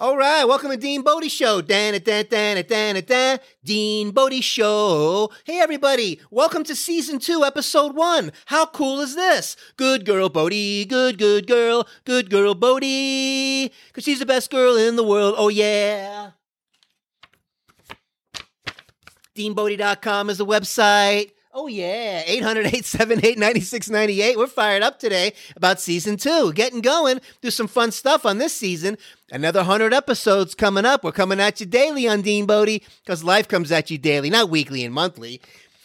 All right, welcome to Dean Bodie Show. Dan dan dan dan dan. Dean Bodie Show. Hey, everybody, welcome to season two, episode one. How cool is this? Good girl, Bodie. Good, good girl. Good girl, Bodie. Because she's the best girl in the world. Oh, yeah. DeanBodie.com is the website. Oh, yeah. 800 878 9698. We're fired up today about season two. Getting going. Do some fun stuff on this season. Another 100 episodes coming up. We're coming at you daily on Dean Bodie because life comes at you daily, not weekly and monthly.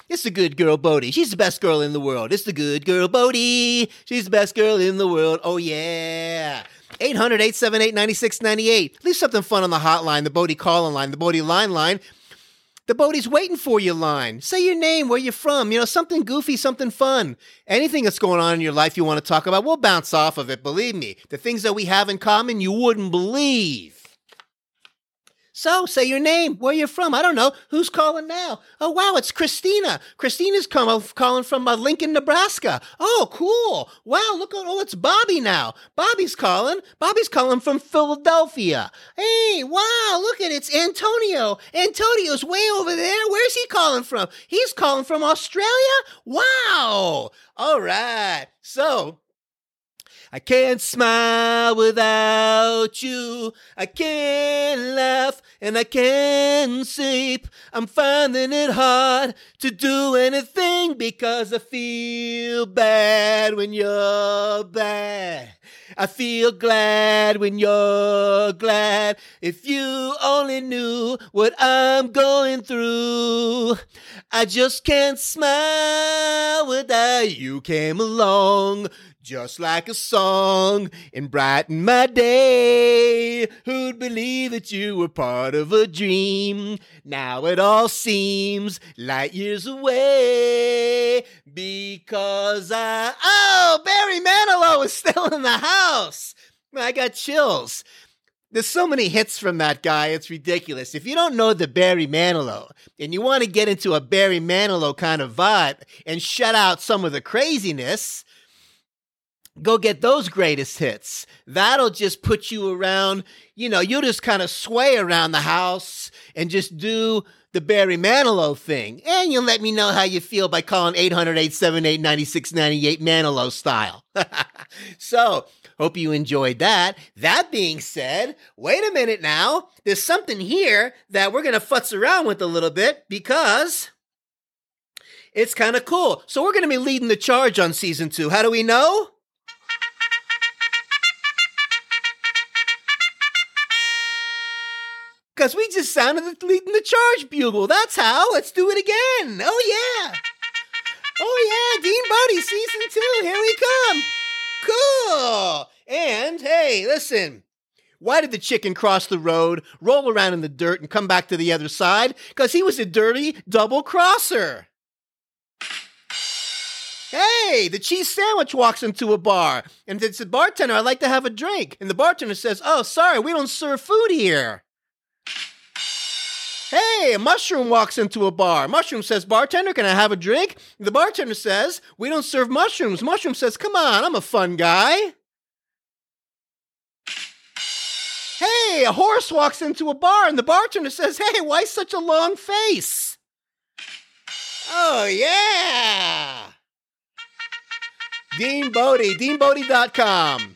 It's the good girl Bodie. She's the best girl in the world. It's the good girl Bodie. She's the best girl in the world. Oh, yeah. 800 878 9698. Leave something fun on the hotline, the Bodie calling line, the Bodie line line. The Bodie's waiting for you line. Say your name, where you're from, you know, something goofy, something fun. Anything that's going on in your life you want to talk about, we'll bounce off of it, believe me. The things that we have in common, you wouldn't believe. So, say your name, where you're from. I don't know. Who's calling now? Oh, wow, it's Christina. Christina's come, calling from uh, Lincoln, Nebraska. Oh, cool. Wow, look, at, oh, it's Bobby now. Bobby's calling. Bobby's calling from Philadelphia. Hey, wow, look at it. It's Antonio. Antonio's way over there. Where's he calling from? He's calling from Australia? Wow. All right. So, I can't smile without you. I can't laugh and I can't sleep. I'm finding it hard to do anything because I feel bad when you're bad. I feel glad when you're glad. If you only knew what I'm going through, I just can't smile without you came along. Just like a song and brighten my day. Who'd believe that you were part of a dream? Now it all seems light years away because I. Oh, Barry Manilow is still in the house. I got chills. There's so many hits from that guy, it's ridiculous. If you don't know the Barry Manilow and you want to get into a Barry Manilow kind of vibe and shut out some of the craziness, go get those greatest hits. That'll just put you around, you know, you'll just kind of sway around the house and just do the Barry Manilow thing. And you'll let me know how you feel by calling 800 878 9698 Manilow style. so, hope you enjoyed that. That being said, wait a minute now. There's something here that we're going to futz around with a little bit because it's kind of cool. So, we're going to be leading the charge on season two. How do we know? Because we just sounded the leading the charge bugle. That's how. Let's do it again. Oh, yeah. Oh, yeah. Dean Bodie, season two. Here we come. Cool. And hey, listen. Why did the chicken cross the road, roll around in the dirt, and come back to the other side? Because he was a dirty double crosser. Hey, the cheese sandwich walks into a bar and it's the bartender, I'd like to have a drink. And the bartender says, Oh, sorry, we don't serve food here. Hey, a mushroom walks into a bar. Mushroom says, Bartender, can I have a drink? The bartender says, We don't serve mushrooms. Mushroom says, Come on, I'm a fun guy. Hey, a horse walks into a bar and the bartender says, Hey, why such a long face? Oh, yeah. Dean Bodie, deanbodie.com.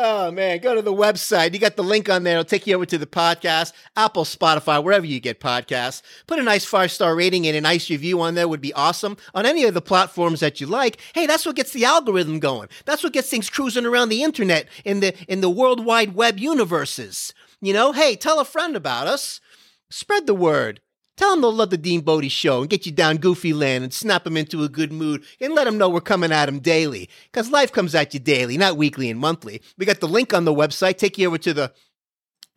Oh man, go to the website. You got the link on there. It'll take you over to the podcast, Apple, Spotify, wherever you get podcasts. Put a nice five star rating and a nice review on there would be awesome. On any of the platforms that you like. Hey, that's what gets the algorithm going. That's what gets things cruising around the internet in the in the world wide web universes. You know, hey, tell a friend about us. Spread the word. Tell them they'll love the Dean Bodie show and get you down goofy land and snap them into a good mood and let them know we're coming at them daily. Because life comes at you daily, not weekly and monthly. We got the link on the website. Take you over to the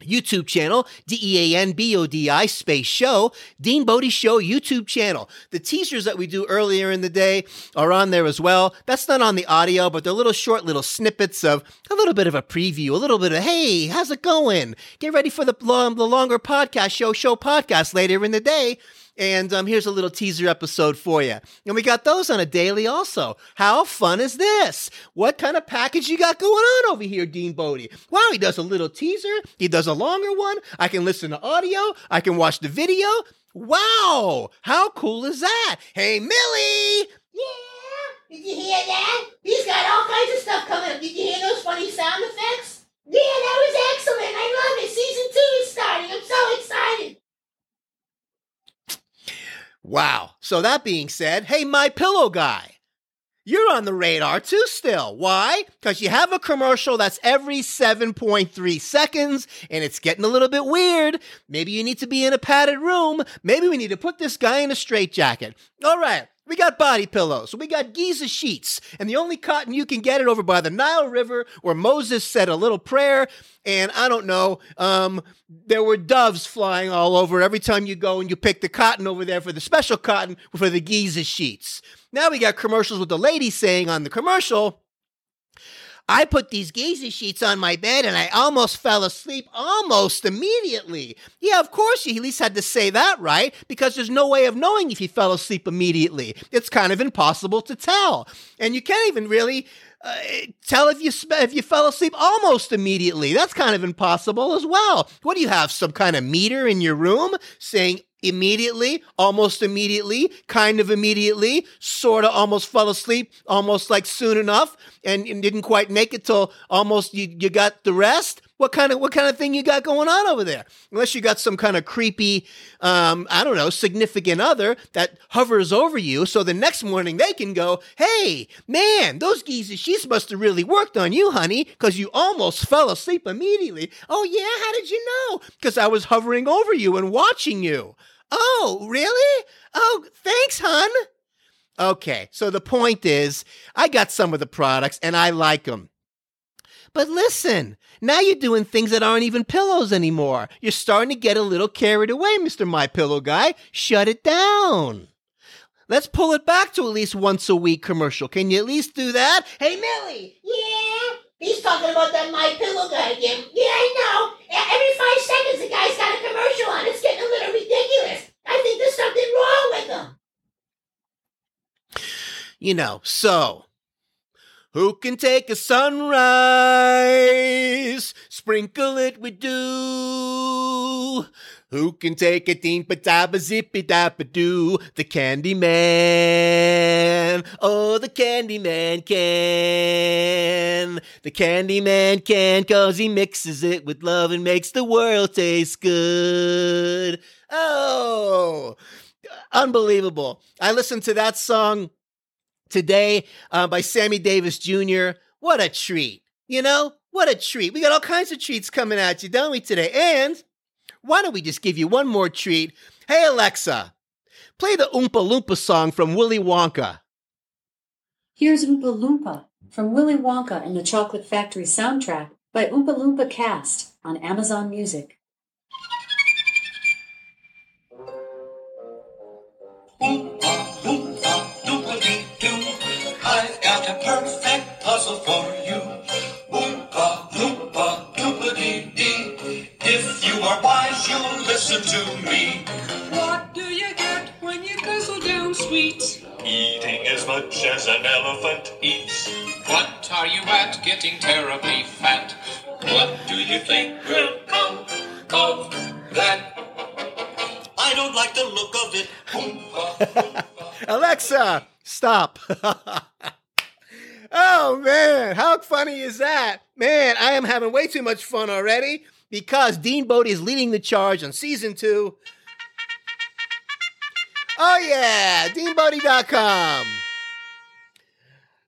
YouTube channel, D E A N B O D I space show, Dean Bodie Show YouTube channel. The teasers that we do earlier in the day are on there as well. That's not on the audio, but they're little short little snippets of a little bit of a preview, a little bit of, hey, how's it going? Get ready for the, long, the longer podcast show, show podcast later in the day. And um, here's a little teaser episode for you. And we got those on a daily also. How fun is this? What kind of package you got going on over here, Dean Bodie? Wow, he does a little teaser. He does a longer one. I can listen to audio. I can watch the video. Wow, how cool is that? Hey, Millie! Yeah, did you hear that? He's got all kinds of stuff coming up. Did you hear those funny sound effects? Yeah, that was excellent. I love it. Season two is starting. I'm so excited. Wow. So that being said, hey, my pillow guy. You're on the radar too still. Why? Because you have a commercial that's every 7.3 seconds and it's getting a little bit weird. Maybe you need to be in a padded room. Maybe we need to put this guy in a straitjacket. All right. We got body pillows. We got Giza sheets. And the only cotton you can get it over by the Nile River where Moses said a little prayer. And I don't know, um, there were doves flying all over every time you go and you pick the cotton over there for the special cotton for the Giza sheets. Now we got commercials with the lady saying on the commercial, I put these Giza sheets on my bed and I almost fell asleep almost immediately. Yeah, of course, you at least had to say that, right? Because there's no way of knowing if you fell asleep immediately. It's kind of impossible to tell. And you can't even really uh, tell if you if you fell asleep almost immediately. That's kind of impossible as well. What do you have? Some kind of meter in your room saying immediately, almost immediately, kind of immediately, sort of almost fell asleep, almost like soon enough, and, and didn't quite make it till almost you, you got the rest. What kind of what kind of thing you got going on over there? Unless you got some kind of creepy, um, I don't know, significant other that hovers over you, so the next morning they can go, "Hey, man, those Giza sheets must have really worked on you, honey, because you almost fell asleep immediately." Oh yeah, how did you know? Because I was hovering over you and watching you. Oh, really? Oh, thanks, hun. Okay, so the point is, I got some of the products and I like them. But listen, now you're doing things that aren't even pillows anymore. You're starting to get a little carried away, Mr. My Pillow Guy. Shut it down. Let's pull it back to at least once a week commercial. Can you at least do that? Hey, Millie. Yeah, he's talking about that My Pillow guy again. Yeah, I know. Every five seconds, the guy's got a commercial on. It's getting a little ridiculous. I think there's something wrong with him. You know, so who can take a sunrise, sprinkle it with dew? Who can take a deempa dabba zippy dabba doo? The candy man. Oh, the candy man can. The candy man can, cause he mixes it with love and makes the world taste good. Oh, unbelievable. I listened to that song today uh, by Sammy Davis Jr. What a treat. You know, what a treat. We got all kinds of treats coming at you, don't we, today? And why don't we just give you one more treat? Hey, Alexa, play the Oompa Loompa song from Willy Wonka. Here's Oompa Loompa from Willy Wonka and the Chocolate Factory soundtrack by Oompa Loompa Cast on Amazon Music. If you are wise, you'll listen to me. What do you get when you guzzle down sweets? Eating as much as an elephant eats. What are you at getting terribly fat? What do you think will come of that? I don't like the look of it. Oompa Loompa. Alexa, stop. oh, man. How funny is that? Man, I am having way too much fun already because Dean Bodie is leading the charge on season two. Oh, yeah. DeanBodie.com.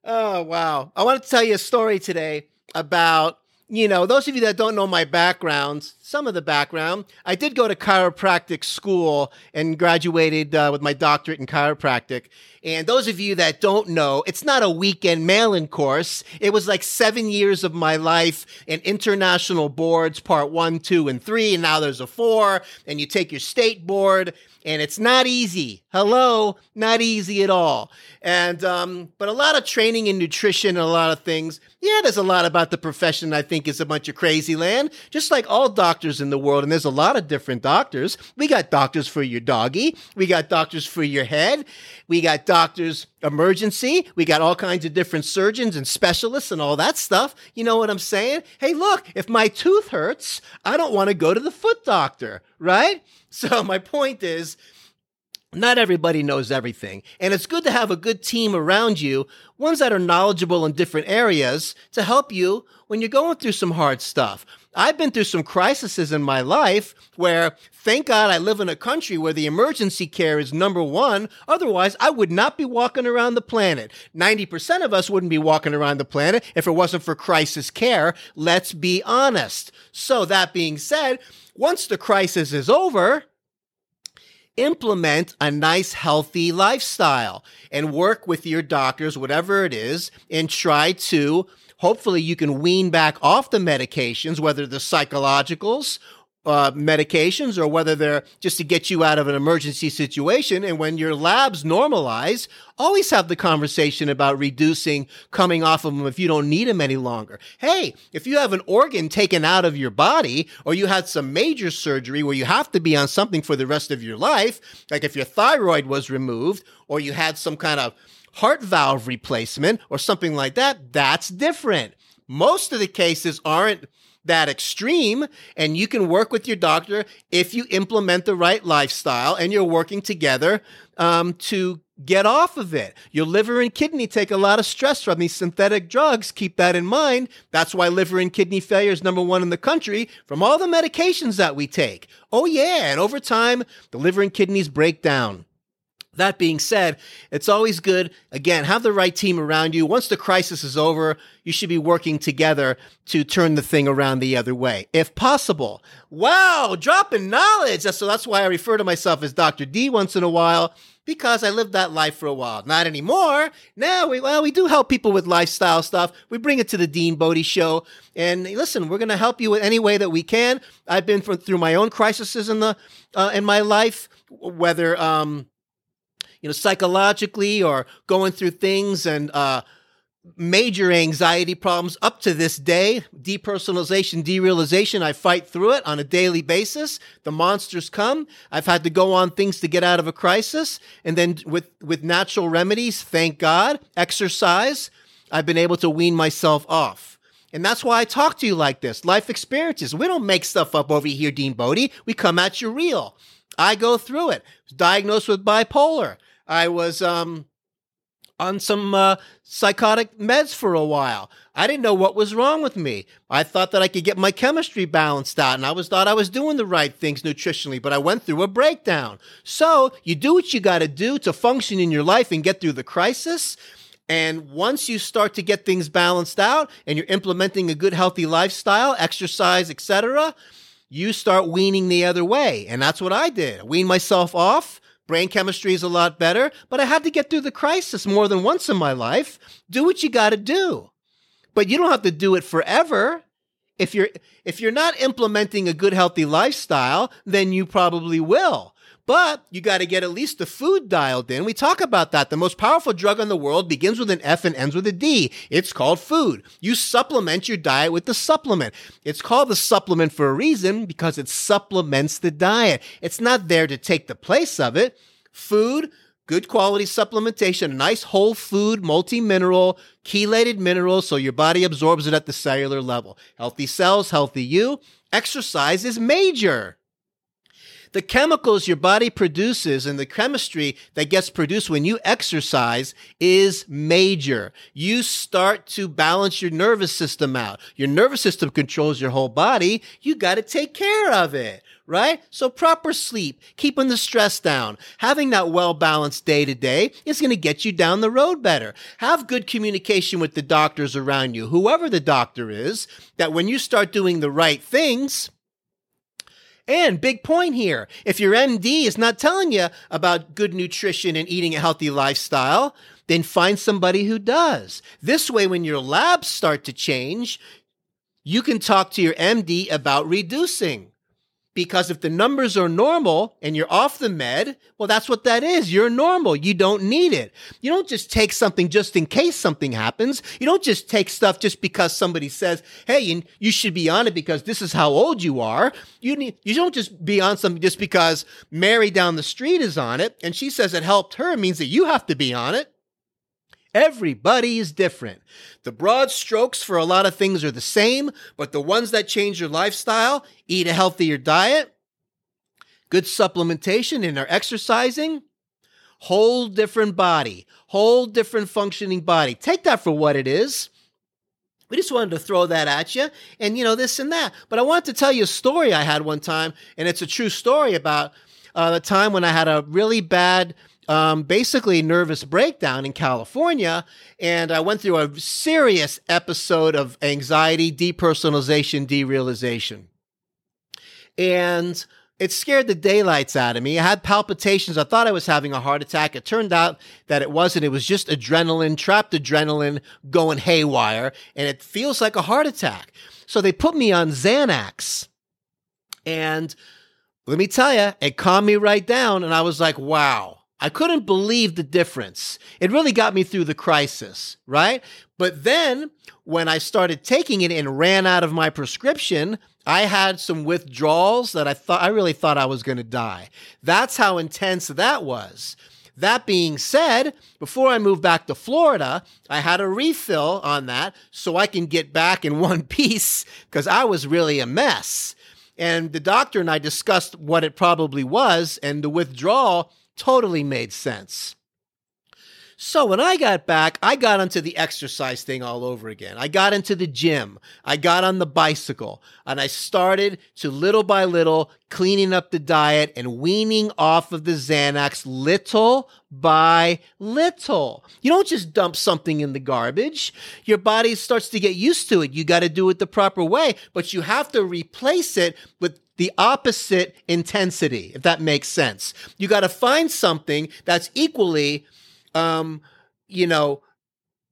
Oh, wow. I want to tell you a story today about, you know, those of you that don't know my background, some of the background, I did go to chiropractic school and graduated uh, with my doctorate in chiropractic. And those of you that don't know, it's not a weekend mail-in course. It was like seven years of my life in international boards, part one, two, and three. And now there's a four. And you take your state board and it's not easy. Hello, not easy at all. And um, but a lot of training in nutrition and a lot of things. Yeah, there's a lot about the profession I think is a bunch of crazy land, just like all doctors in the world. And there's a lot of different doctors. We got doctors for your doggy. We got doctors for your head. We got doctors emergency. We got all kinds of different surgeons and specialists and all that stuff. You know what I'm saying? Hey, look, if my tooth hurts, I don't want to go to the foot doctor, right? So my point is, not everybody knows everything. And it's good to have a good team around you, ones that are knowledgeable in different areas to help you when you're going through some hard stuff. I've been through some crises in my life where, thank God, I live in a country where the emergency care is number one. Otherwise, I would not be walking around the planet. 90% of us wouldn't be walking around the planet if it wasn't for crisis care. Let's be honest. So, that being said, once the crisis is over, implement a nice, healthy lifestyle and work with your doctors, whatever it is, and try to hopefully you can wean back off the medications, whether the psychologicals uh, medications or whether they're just to get you out of an emergency situation. And when your labs normalize, always have the conversation about reducing coming off of them if you don't need them any longer. Hey, if you have an organ taken out of your body or you had some major surgery where you have to be on something for the rest of your life, like if your thyroid was removed or you had some kind of heart valve replacement or something like that, that's different. Most of the cases aren't that extreme and you can work with your doctor if you implement the right lifestyle and you're working together um, to get off of it. Your liver and kidney take a lot of stress from these synthetic drugs. Keep that in mind. That's why liver and kidney failure is number one in the country from all the medications that we take. Oh, yeah. And over time, the liver and kidneys break down. That being said, it's always good, again, have the right team around you. Once the crisis is over, you should be working together to turn the thing around the other way, if possible. Wow, dropping knowledge. So that's why I refer to myself as Dr. D once in a while, because I lived that life for a while. Not anymore. Now, we, well, we do help people with lifestyle stuff. We bring it to the Dean Bodie show. And listen, we're going to help you in any way that we can. I've been through my own crises in the, uh, in my life, whether, um, you know, psychologically or going through things and uh, major anxiety problems up to this day. Depersonalization, derealization, I fight through it on a daily basis. The monsters come. I've had to go on things to get out of a crisis. And then with, with natural remedies, thank God, exercise, I've been able to wean myself off. And that's why I talk to you like this. Life experiences. We don't make stuff up over here, Dean Bodie. We come at you real. I go through it. Diagnosed with bipolar. I was um, on some uh, psychotic meds for a while. I didn't know what was wrong with me. I thought that I could get my chemistry balanced out, and I was thought I was doing the right things nutritionally, but I went through a breakdown. So you do what you got to do to function in your life and get through the crisis. And once you start to get things balanced out and you're implementing a good healthy lifestyle, exercise, etc., you start weaning the other way. And that's what I did. I weaned myself off Brain chemistry is a lot better, but I had to get through the crisis more than once in my life. Do what you got to do. But you don't have to do it forever. If you're if you're not implementing a good healthy lifestyle, then you probably will. But you got to get at least the food dialed in. We talk about that. The most powerful drug in the world begins with an F and ends with a D. It's called food. You supplement your diet with the supplement. It's called the supplement for a reason because it supplements the diet. It's not there to take the place of it. Food, good quality supplementation, nice whole food, multi mineral, chelated minerals so your body absorbs it at the cellular level. Healthy cells, healthy you. Exercise is major the chemicals your body produces and the chemistry that gets produced when you exercise is major. You start to balance your nervous system out. Your nervous system controls your whole body. You got to take care of it right? So proper sleep, keeping the stress down, having that well balanced day to day is going to get you down the road better. Have good communication with the doctors around you, whoever the doctor is, that when you start doing the right things, And big point here if your MD is not telling you about good nutrition and eating a healthy lifestyle, then find somebody who does. This way, when your labs start to change, you can talk to your MD about reducing. Because if the numbers are normal and you're off the med, well, that's what that is. You're normal. You don't need it. You don't just take something just in case something happens. You don't just take stuff just because somebody says, Hey, you, should be on it because this is how old you are. You need, you don't just be on something just because Mary down the street is on it and she says it helped her means that you have to be on it. Everybody is different. The broad strokes for a lot of things are the same, but the ones that change your lifestyle, eat a healthier diet, good supplementation and are exercising, whole different body, whole different functioning body. Take that for what it is. We just wanted to throw that at you and, you know, this and that. But I want to tell you a story I had one time, and it's a true story about uh, the time when I had a really bad um, basically nervous breakdown in California, and I went through a serious episode of anxiety, depersonalization, derealization, and it scared the daylights out of me. I had palpitations. I thought I was having a heart attack. It turned out that it wasn't. It was just adrenaline, trapped adrenaline going haywire, and it feels like a heart attack. So they put me on Xanax, and let me tell you, it calmed me right down, and I was like, wow I couldn't believe the difference. It really got me through the crisis, right? But then when I started taking it and ran out of my prescription, I had some withdrawals that I thought I really thought I was going to die. That's how intense that was. That being said, before I moved back to Florida, I had a refill on that so I can get back in one piece because I was really a mess. And the doctor and I discussed what it probably was, and the withdrawal totally made sense. So when I got back, I got onto the exercise thing all over again. I got into the gym. I got on the bicycle and I started to little by little cleaning up the diet and weaning off of the Xanax little by little. You don't just dump something in the garbage. Your body starts to get used to it. You got to do it the proper way, but you have to replace it with the opposite intensity, if that makes sense. You got to find something that's equally, um, you know,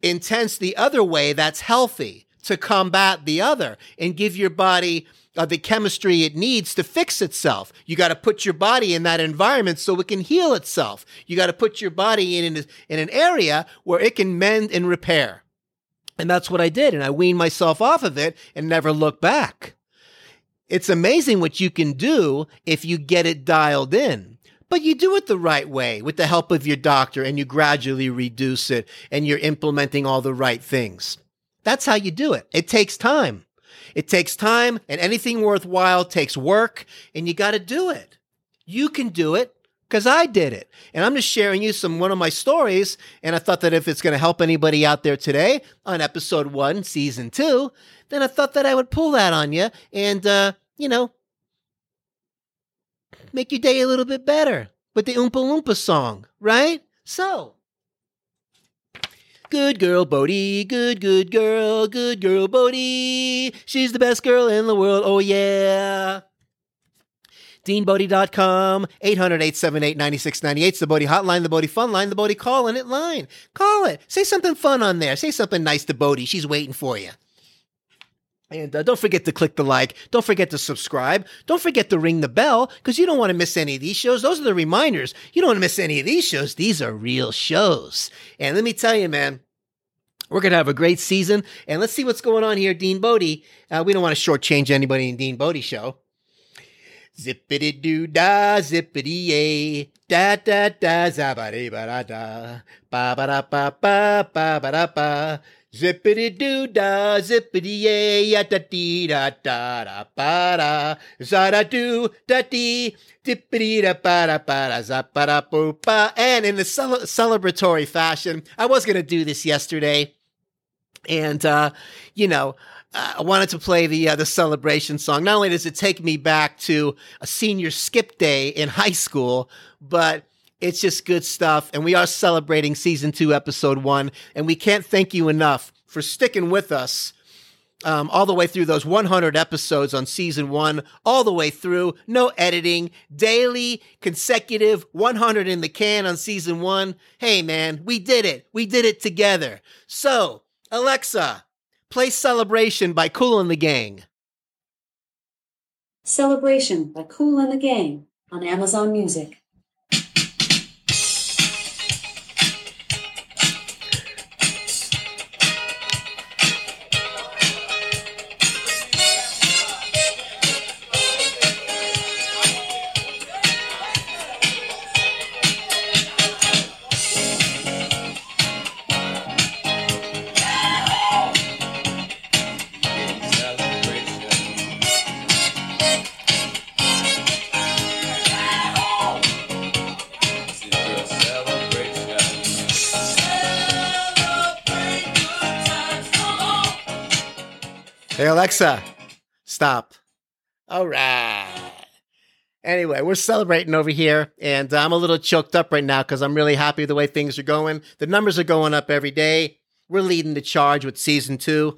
intense the other way that's healthy to combat the other and give your body uh, the chemistry it needs to fix itself. You got to put your body in that environment so it can heal itself. You got to put your body in, in, in an area where it can mend and repair. And that's what I did. And I weaned myself off of it and never looked back. It's amazing what you can do if you get it dialed in. But you do it the right way with the help of your doctor and you gradually reduce it and you're implementing all the right things. That's how you do it. It takes time. It takes time and anything worthwhile takes work and you got to do it. You can do it because I did it. And I'm just sharing you some one of my stories. And I thought that if it's going to help anybody out there today on episode one, season two, then I thought that I would pull that on you and uh, you know, make your day a little bit better with the Oompa Loompa song, right? So, good girl Bodie, good, good girl, good girl Bodie. She's the best girl in the world, oh yeah. DeanBodie.com, 800-878-9698. It's the Bodie hotline, the Bodie fun line, the Bodie call in it line. Call it. Say something fun on there. Say something nice to Bodie. She's waiting for you. And uh, don't forget to click the like. Don't forget to subscribe. Don't forget to ring the bell because you don't want to miss any of these shows. Those are the reminders. You don't want to miss any of these shows. These are real shows. And let me tell you, man, we're going to have a great season. And let's see what's going on here, Dean Bodie. Uh, we don't want to shortchange anybody in Dean Bodie show. Zippity doo da, zippity yay, da da da, zabadi ba da da, ba ba da ba ba, ba ba da ba. Zippity doo da, zippity yay, ya da dee da da da ba da, za da doo da dee, dippity da ba da ba da, za ba da boo ba. And in a cel- celebratory fashion, I was going to do this yesterday. And, uh, you know, I wanted to play the uh, the celebration song. Not only does it take me back to a senior skip day in high school, but it's just good stuff. And we are celebrating season two, episode one. And we can't thank you enough for sticking with us um, all the way through those 100 episodes on season one, all the way through, no editing, daily, consecutive, 100 in the can on season one. Hey, man, we did it. We did it together. So, Alexa, play Celebration by Kool and the Gang. Celebration by Kool and the Gang on Amazon Music. Alexa, stop. All right. Anyway, we're celebrating over here, and I'm a little choked up right now because I'm really happy the way things are going. The numbers are going up every day. We're leading the charge with season two.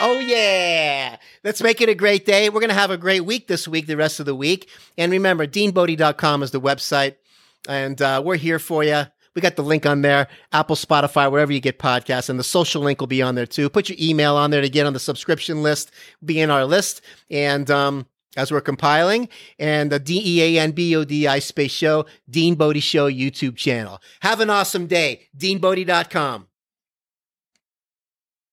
Oh, yeah. Let's make it a great day. We're going to have a great week this week, the rest of the week. And remember, deanbodie.com is the website, and uh, we're here for you. We got the link on there, Apple, Spotify, wherever you get podcasts, and the social link will be on there too. Put your email on there to get on the subscription list, be in our list, and um, as we're compiling, and the D E A N B O D I Space Show, Dean Bodie Show YouTube channel. Have an awesome day. DeanBodie.com.